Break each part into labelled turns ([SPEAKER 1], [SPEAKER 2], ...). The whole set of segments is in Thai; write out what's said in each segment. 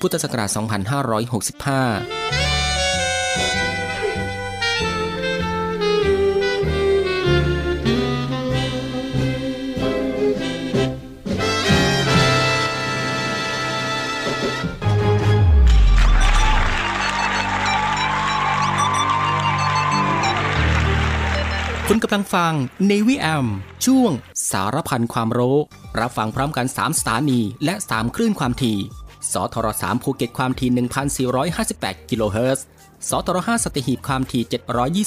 [SPEAKER 1] พุทธศักราช 2565คุณกำลังฟัง Navy AM ช่วงสารพันความรู้ รับฟังพร้อมกัน 3 สถานีและ 3 คลื่นความถี่ สทร3ภูเก็ตความถี่ 1,458 กิโลเฮิรตซ์ สทร5สัตหีบความถี่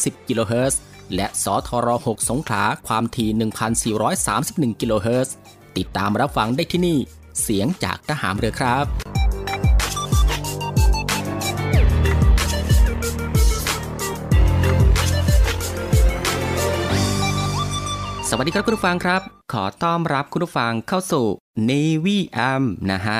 [SPEAKER 1] 720 กิโลเฮิรตซ์ และสทร6สงขลาความถี่ 1,431 กิโลเฮิรตซ์ ติดตามรับฟังได้ที่นี่ เสียงจากทหารเรือครับสวัสดีครับคุณผู้ฟังครับ ขอต้อนรับคุณผู้ฟังเข้าสู่ Navy AM นะฮะ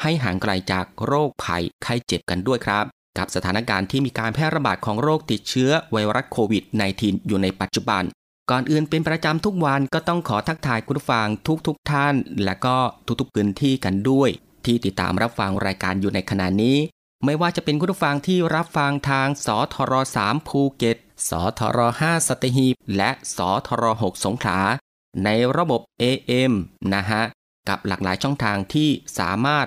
[SPEAKER 1] ให้ห่างไกลจากโรคภัยไข้เจ็บกันด้วยครับกับสถานการณ์ที่มีการแพร่ระบาดของโรคติดเชื้อไวรัสโควิด -19 อยู่ในปัจจุบัน ก่อนอื่นเป็นประจำทุกวันก็ต้องขอทักทายคุณผู้ฟังทุกๆทท่าน และก็ทุกๆพื้นที่กันด้วย ที่ติดตามรับฟังรายการอยู่ในขณะนี้ ไม่ว่าจะเป็นคุณผู้ฟังที่รับฟังทางสทร3ภูเก็ตสทร5สตหีบและสทร6สงขลาในระบบ AM นะฮะกับหลากหลายช่องทางที่สามารถ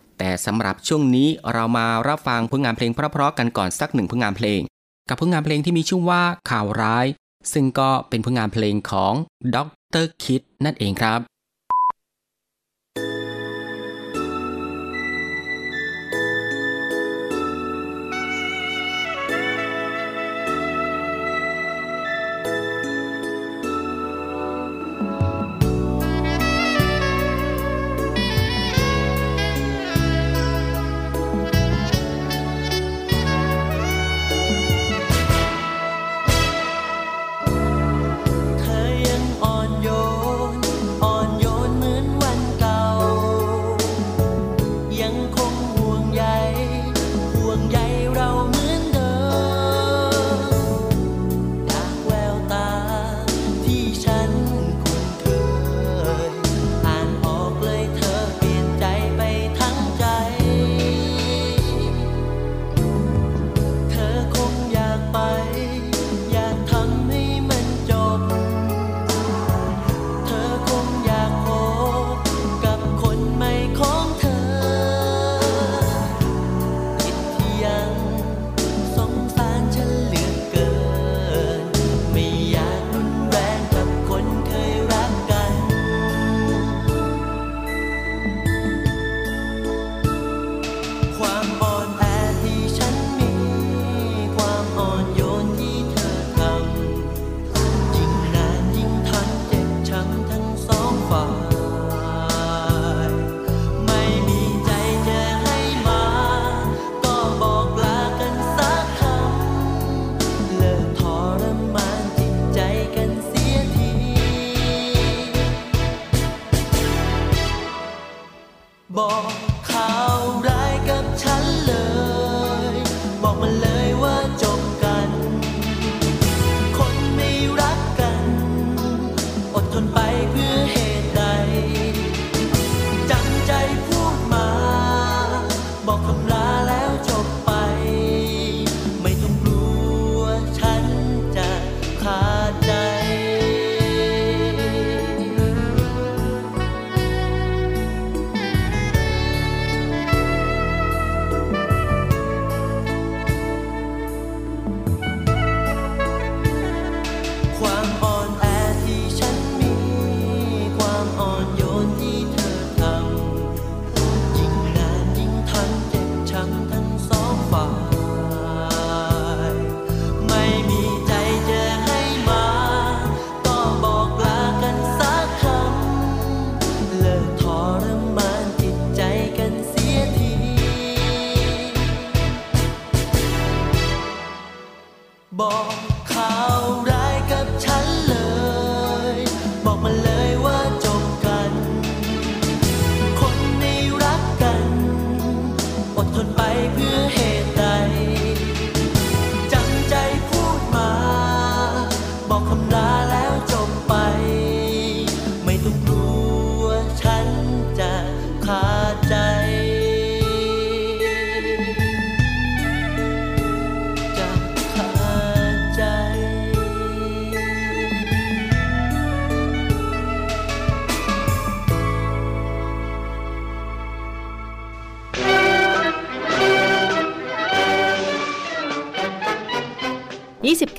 [SPEAKER 1] แต่สำหรับช่วงนี้เรามารับฟังผลงานเพลงเพราะๆกันก่อนสักหนึ่งผลงานเพลง กับผลงานเพลงที่มีชื่อว่าข่าวร้าย ซึ่งก็เป็นผลงานเพลงของดรคิดนั่นเองครับ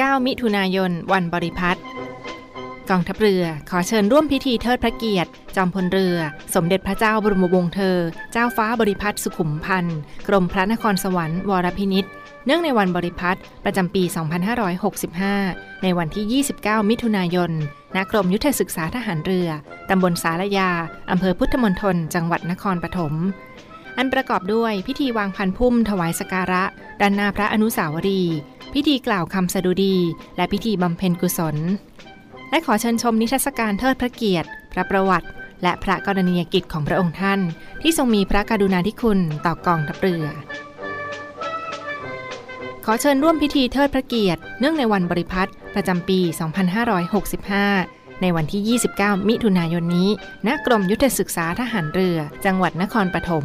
[SPEAKER 2] 9 มิ
[SPEAKER 3] ถุนายน วันบริพัตรกองทัพเรือ ขอเชิญร่วมพิธีเทิดพระเกียรติ จอมพลเรือ สมเด็จพระเจ้าบรมวงศ์เธอ เจ้าฟ้าบริพัตรสุขุมพันธ์กรมพระนครสวรรค์วรพินิษเนื่องในวันบริพัตรประจำปี 2565 ในวันที่ 29 มิถุนายน ณ กรมยุทธศึกษาทหารเรือ ตำบลสารยา อำเภอพุทธมณฑล จังหวัดนครปฐม อันประกอบด้วยพิธีวางพันพุ่มถวายสการะ ด้านหน้าพระอนุสาวรีย์ พิธีกล่าวคำสดุดี และพิธีบำเพ็ญกุศล และขอเชิญชมนิทรรศการเทิดพระเกียรติ พระประวัติ และพระกรณียกิจของพระองค์ท่าน ที่ทรงมีพระกรุณาธิคุณต่อกองทัพเรือ ขอเชิญร่วมพิธีเทิดพระเกียรติ เนื่องในวันบริพัตรประจำปี 2565ในวันที่ 29 มิถุนายนนี้ ณ กรมยุทธศึกษาทหารเรือ จังหวัดนครปฐม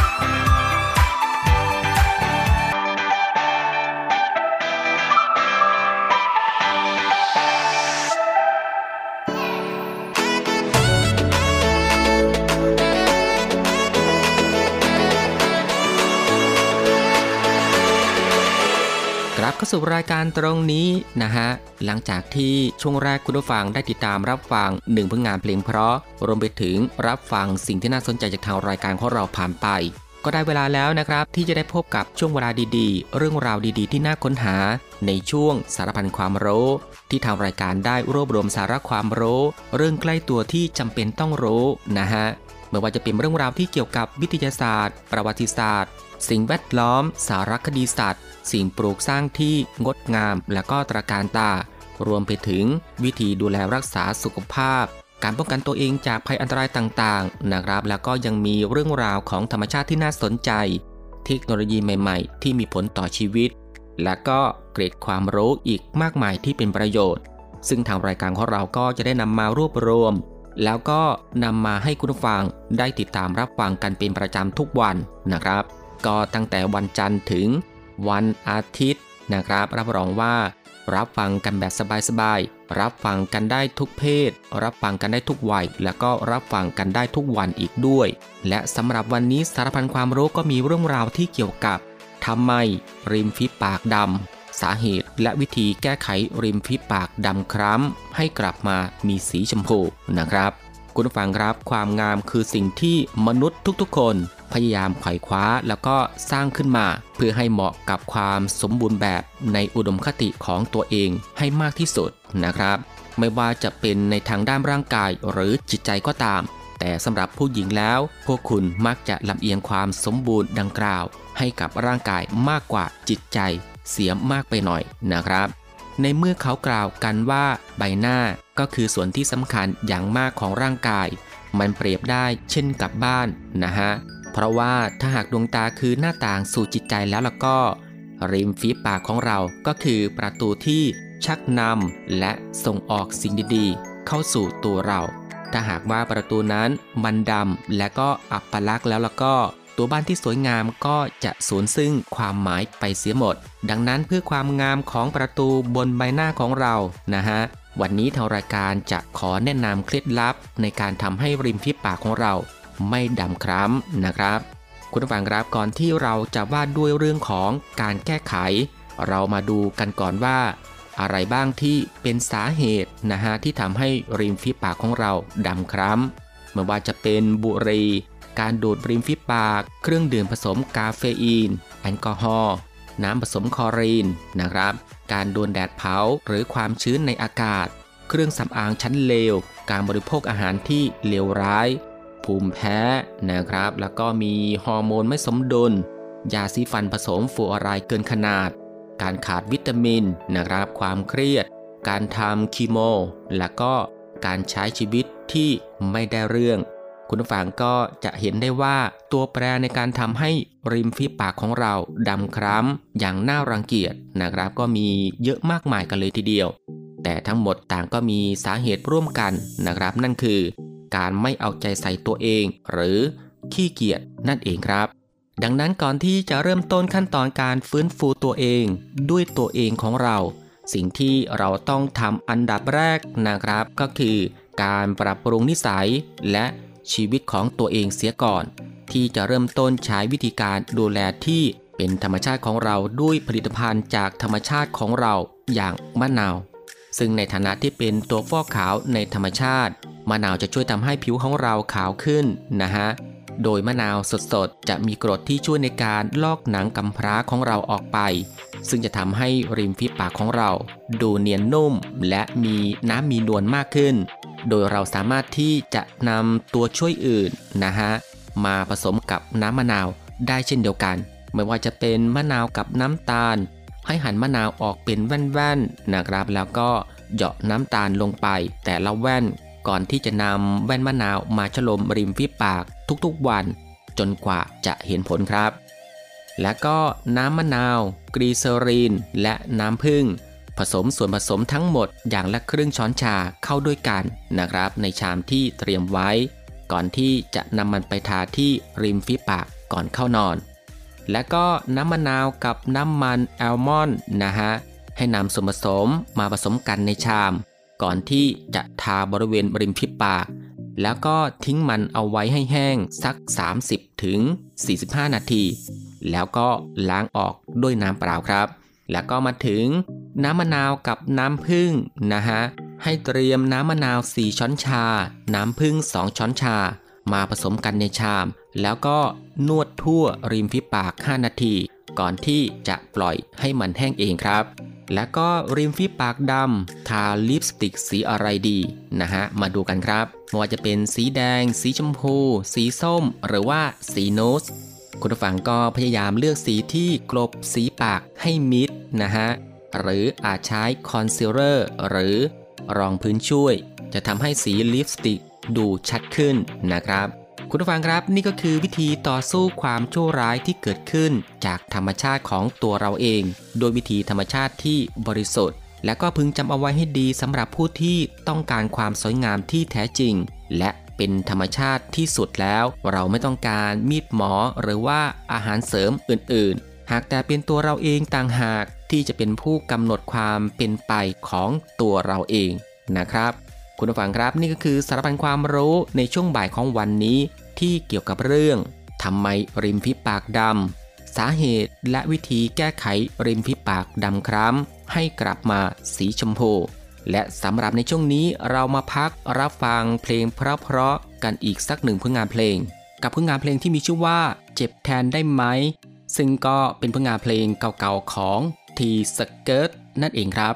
[SPEAKER 1] เข้าสู่รายการตรงนี้นะฮะ หลังจากที่ช่วงแรกคุณผู้ฟังได้ติดตามรับฟังหนึ่งผลงานเพลงเพราะ รวมไปถึงรับฟังสิ่งที่น่าสนใจจากทางรายการของเราผ่านไป ก็ได้เวลาแล้วนะครับ ที่จะได้พบกับช่วงเวลาดีๆ เรื่องราวดีๆ ที่น่าค้นหา ในช่วงสารพันความรู้ ที่ทางรายการได้รวบรวมสาระความรู้ เรื่องใกล้ตัวที่จำเป็นต้องรู้นะฮะไม่ว่าจะเป็นเรื่องราวที่เกี่ยวกับวิทยาศาสตร์ ประวัติศาสตร์ สิ่งแวดล้อม สารคดีสัตว์ สิ่งปลูกสร้างที่งดงามและก็ตระการตา รวมไปถึงวิธีดูแลรักษาสุขภาพ การป้องกันตัวเองจากภัยอันตรายต่างๆ นะครับ แล้วก็ยังมีเรื่องราวของธรรมชาติที่น่าสนใจ เทคโนโลยีใหม่ๆ ที่มีผลต่อชีวิต และก็เกร็ดความรู้อีกมากมายที่เป็นประโยชน์ ซึ่งทางรายการของเราก็จะได้นำมารวบรวมแล้วก็นำมาให้คุณฟังได้ติดตามรับฟังกันเป็นประจำทุกวันนะครับ ก็ตั้งแต่วันจันทร์ถึงวันอาทิตย์นะครับ รับรองว่ารับฟังกันแบบสบายๆ รับฟังกันได้ทุกเพศ รับฟังกันได้ทุกวัย และก็รับฟังกันได้ทุกวันอีกด้วย และสำหรับวันนี้สารพันความรู้ก็มีเรื่องราวที่เกี่ยวกับทำไมริมฝีปากดำสาเหตุและวิธีแก้ไขริมฝีปากดำคล้ำให้กลับมามีสีชมพูนะครับ คุณฟังครับความงามคือสิ่งที่มนุษย์ทุกๆ คน พยายามไขว่คว้าแล้วก็สร้างขึ้นมา เพื่อให้เหมาะกับความสมบูรณ์แบบในอุดมคติของตัวเองให้มากที่สุดนะครับ ไม่ว่าจะเป็นในทางด้านร่างกายหรือจิตใจก็ตาม แต่สำหรับผู้หญิงแล้ว พวกคุณมักจะลำเอียงความสมบูรณ์ดังกล่าว ให้กับร่างกายมากกว่าจิตใจ เสียมากไปหน่อยนะครับในเมื่อเขากล่าวกันว่าใบหน้าก็คือส่วนที่สำคัญอย่างมากของร่างกาย มันเปรียบได้เช่นกับบ้านนะฮะ เพราะว่าถ้าหากดวงตาคือหน้าต่างสู่จิตใจแล้วล่ะก็ ริมฝีปากของเราก็คือประตูที่ชักนำและส่งออกสิ่งดีๆ เข้าสู่ตัวเรา ถ้าหากว่าประตูนั้นมันดำและก็อับปลักแล้วล่ะก็ ตัวบ้านที่สวยงามก็จะสูญซึ่งความหมายไปเสียหมด ดังนั้นเพื่อความงามของประตูบนใบหน้าของเรานะฮะวันนี้ทางรายการจะขอแนะนำเคล็ดลับในการทำให้ริมฝีปากของเรา ไม่ดำคล้ำนะครับ คุณผู้ฟังครับก่อนที่เราจะว่าด้วยเรื่องของการแก้ไข เรามาดูกันก่อนว่า อะไรบ้างที่เป็นสาเหตุนะฮะที่ทำให้ริมฝีปากของเราดำคล้ำไม่ว่าจะเป็นบุหรี่การดูดริมฝีปาก เครื่องดื่มผสมกาเฟอีน แอลกอฮอล์น้ำผสมคลอรีนนะครับ การโดนแดดเผาหรือความชื้นในอากาศ เครื่องสำอางชั้นเลว การบริโภคอาหารที่เลวร้าย ภูมิแพ้นะครับ แล้วก็มีฮอร์โมนไม่สมดุล ยาสีฟันผสมฟลูออไรด์เกินขนาด การขาดวิตามินนะครับ ความเครียด การทำคีโม และก็การใช้ชีวิตที่ไม่ได้เรื่อง คุณผู้ฟังก็จะเห็นได้ว่าตัวแปรในการทำให้ริมฝีปากของเราดำคล้ำอย่างน่ารังเกียจนะครับ ก็มีเยอะมากมายกันเลยทีเดียวแต่ทั้งหมดต่างก็มีสาเหตุร่วมกันนะครับ นั่นคือ การไม่เอาใจใส่ตัวเอง หรือขี้เกียจนั่นเองครับ ดังนั้นก่อนที่จะเริ่มต้นขั้นตอนการฟื้นฟูตัวเอง ด้วยตัวเองของเรา สิ่งที่เราต้องทำอันดับแรกนะครับ ก็คือ การปรับปรุงนิสัยและชีวิตของตัวเองเสียก่อน ที่จะเริ่มต้นใช้วิธีการดูแลที่เป็นธรรมชาติของเราด้วยผลิตภัณฑ์จากธรรมชาติของเราอย่างมะนาว ซึ่งในฐานะที่เป็นตัวฟอกขาวในธรรมชาติ มะนาวจะช่วยทำให้ผิวของเราขาวขึ้นนะฮะ โดยมะนาวสดๆ จะมีกรดที่ช่วยในการลอกหนังกำพร้าของเราออกไป ซึ่งจะทำให้ริมฝีปากของเรา ดูเนียนนุ่มและมีน้ำมีนวลมากขึ้น โดยเราสามารถที่จะนำตัวช่วยอื่นนะฮะมาผสมกับน้ำมะนาวได้เช่นเดียวกัน ไม่ว่าจะเป็นมะนาวกับน้ำตาล ให้หั่นมะนาวออกเป็นแว่นๆนะครับ แล้วก็เหยาะน้ำตาลลงไป แต่ละแว่น ก่อนที่จะนำแว่นมะนาวมาฉลมริมฝีปากทุกๆวัน จนกว่าจะเห็นผลครับ และก็น้ำมะนาว กลีเซอรีน และน้ำผึ้งผสมส่วนผสมทั้งหมดอย่างละครึ่งช้อนชาเข้าด้วยกันนะครับ ในชามที่เตรียมไว้ ก่อนที่จะนำมันไปทาที่ริมฝีปากก่อนเข้านอน และก็น้ำมะนาวกับน้ำมันอัลมอนด์นะฮะให้นำส่วนผสมมาผสมกันในชาม ก่อนที่จะทาบริเวณริมฝีปาก แล้วก็ทิ้งมันเอาไว้ให้แห้งสัก 30ถึง45 นาที แล้วก็ล้างออกด้วยน้ำเปล่าครับ แล้วก็มาถึงน้ำมะนาวกับน้ำผึ้งนะฮะ ให้เตรียมน้ำมะนาว 4 ช้อนชา น้ำผึ้ง 2 ช้อนชา มาผสมกันในชาม แล้วก็นวดทั่วริมฝีปาก 5 นาที ก่อนที่จะปล่อยให้มันแห้งเองครับ แล้วก็ริมฝีปากดำทาลิปสติกสีอะไรดีนะฮะ มาดูกันครับไม่ว่าจะเป็นสีแดง สีชมพู สีส้ม หรือว่าสีโนสคุณผู้ฟังก็พยายามเลือกสีที่กลบสีปากให้มิดนะฮะ หรืออาจใช้คอนซีลเลอร์หรือรองพื้นช่วย จะทำให้สีลิปสติกดูชัดขึ้นนะครับ คุณผู้ฟังครับนี่ก็คือวิธีต่อสู้ความชั่วร้ายที่เกิดขึ้น จากธรรมชาติของตัวเราเอง โดยวิธีธรรมชาติที่บริสุทธิ์ และก็พึงจำเอาไว้ให้ดีสำหรับผู้ที่ต้องการความสวยงามที่แท้จริง และเป็นธรรมชาติที่สุดแล้ว เราไม่ต้องการมีดหมอหรือว่าอาหารเสริมอื่น ๆ หากแต่เป็นตัวเราเองต่างหากที่จะเป็นผู้กำหนดความเป็นไปของตัวเราเองนะครับคุณผู้ฟังครับนี่ก็คือสารพันความรู้ในช่วงบ่ายของวันนี้ ที่เกี่ยวกับเรื่องทำไมริมฝีปากดำ สาเหตุและวิธีแก้ไขริมฝีปากดำคล้ำให้กลับมาสีชมพู และสำหรับในช่วงนี้เรามาพักรับฟังเพลงเพราะๆกันอีกสักหนึ่งผลงานเพลง กับผลงานเพลงที่มีชื่อว่าเจ็บแทนได้ไหม ซึ่งก็เป็นผลงานเพลงเก่าๆของทีสเกิร์ตนั่นเองครับ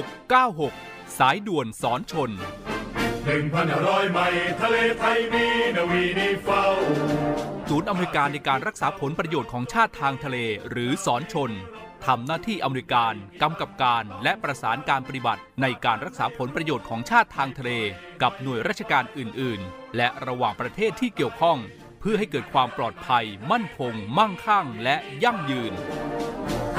[SPEAKER 4] 1696 สายด่วนสอนชน
[SPEAKER 5] หนึ่งพันร้อยไมล์ทะเลไทยมีนาวีนีเฝ้า
[SPEAKER 4] ศูนย์อเมริการในการรักษาผลประโยชน์ของชาติทางทะเลหรือสอนชนทำหน้าที่อเมริการกำกับการและประสานการปฏิบัติในการรักษาผลประโยชน์ของชาติทางทะเล กับหน่วยราชการอื่น ๆ และระหว่างประเทศที่เกี่ยวข้อง เพื่อให้เกิดความปลอดภัย มั่นคง มั่งคั่ง และยั่งยืนพ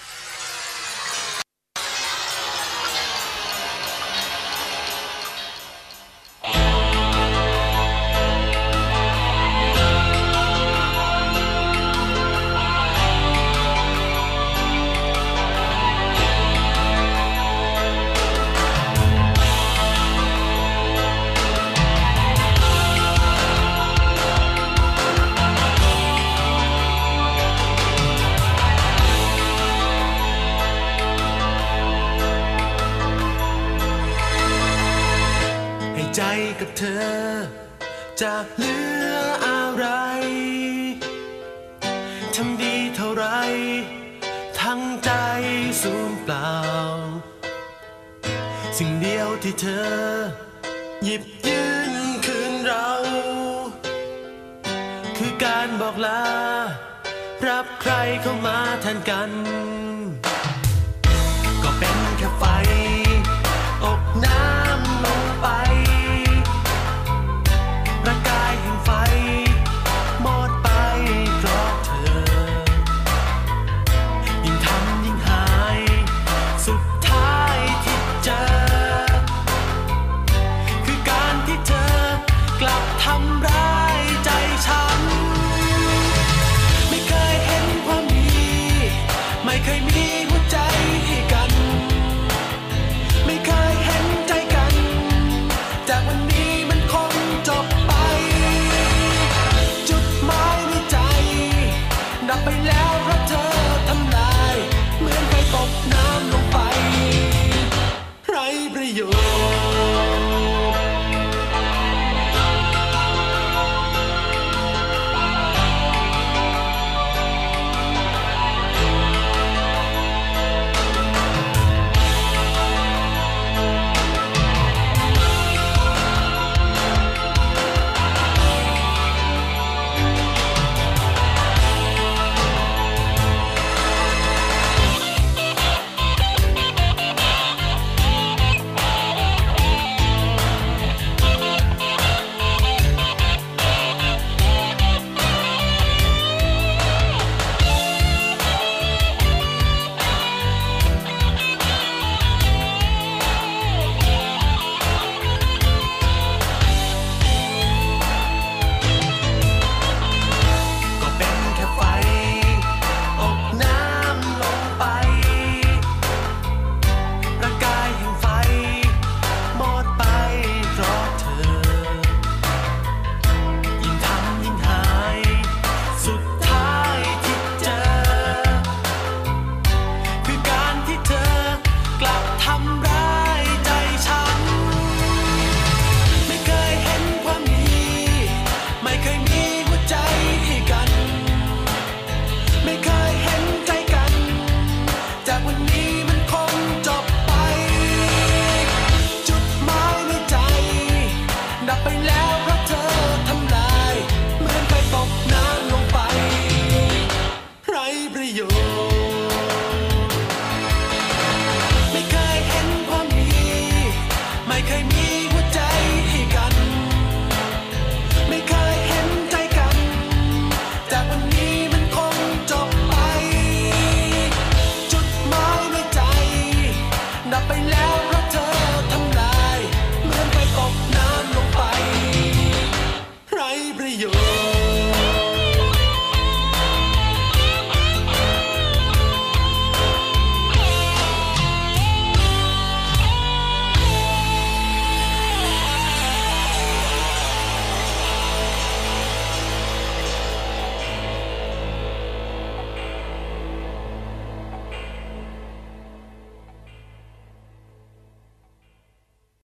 [SPEAKER 2] ใจกับเธอ จะเหลืออะไร ทำดีเท่าไร ทั้งใจสูญเปล่า สิ่งเดียวที่เธอ หยิบยื่นคืนเรา คือการบอกลา รับใครเข้ามาแทนกัน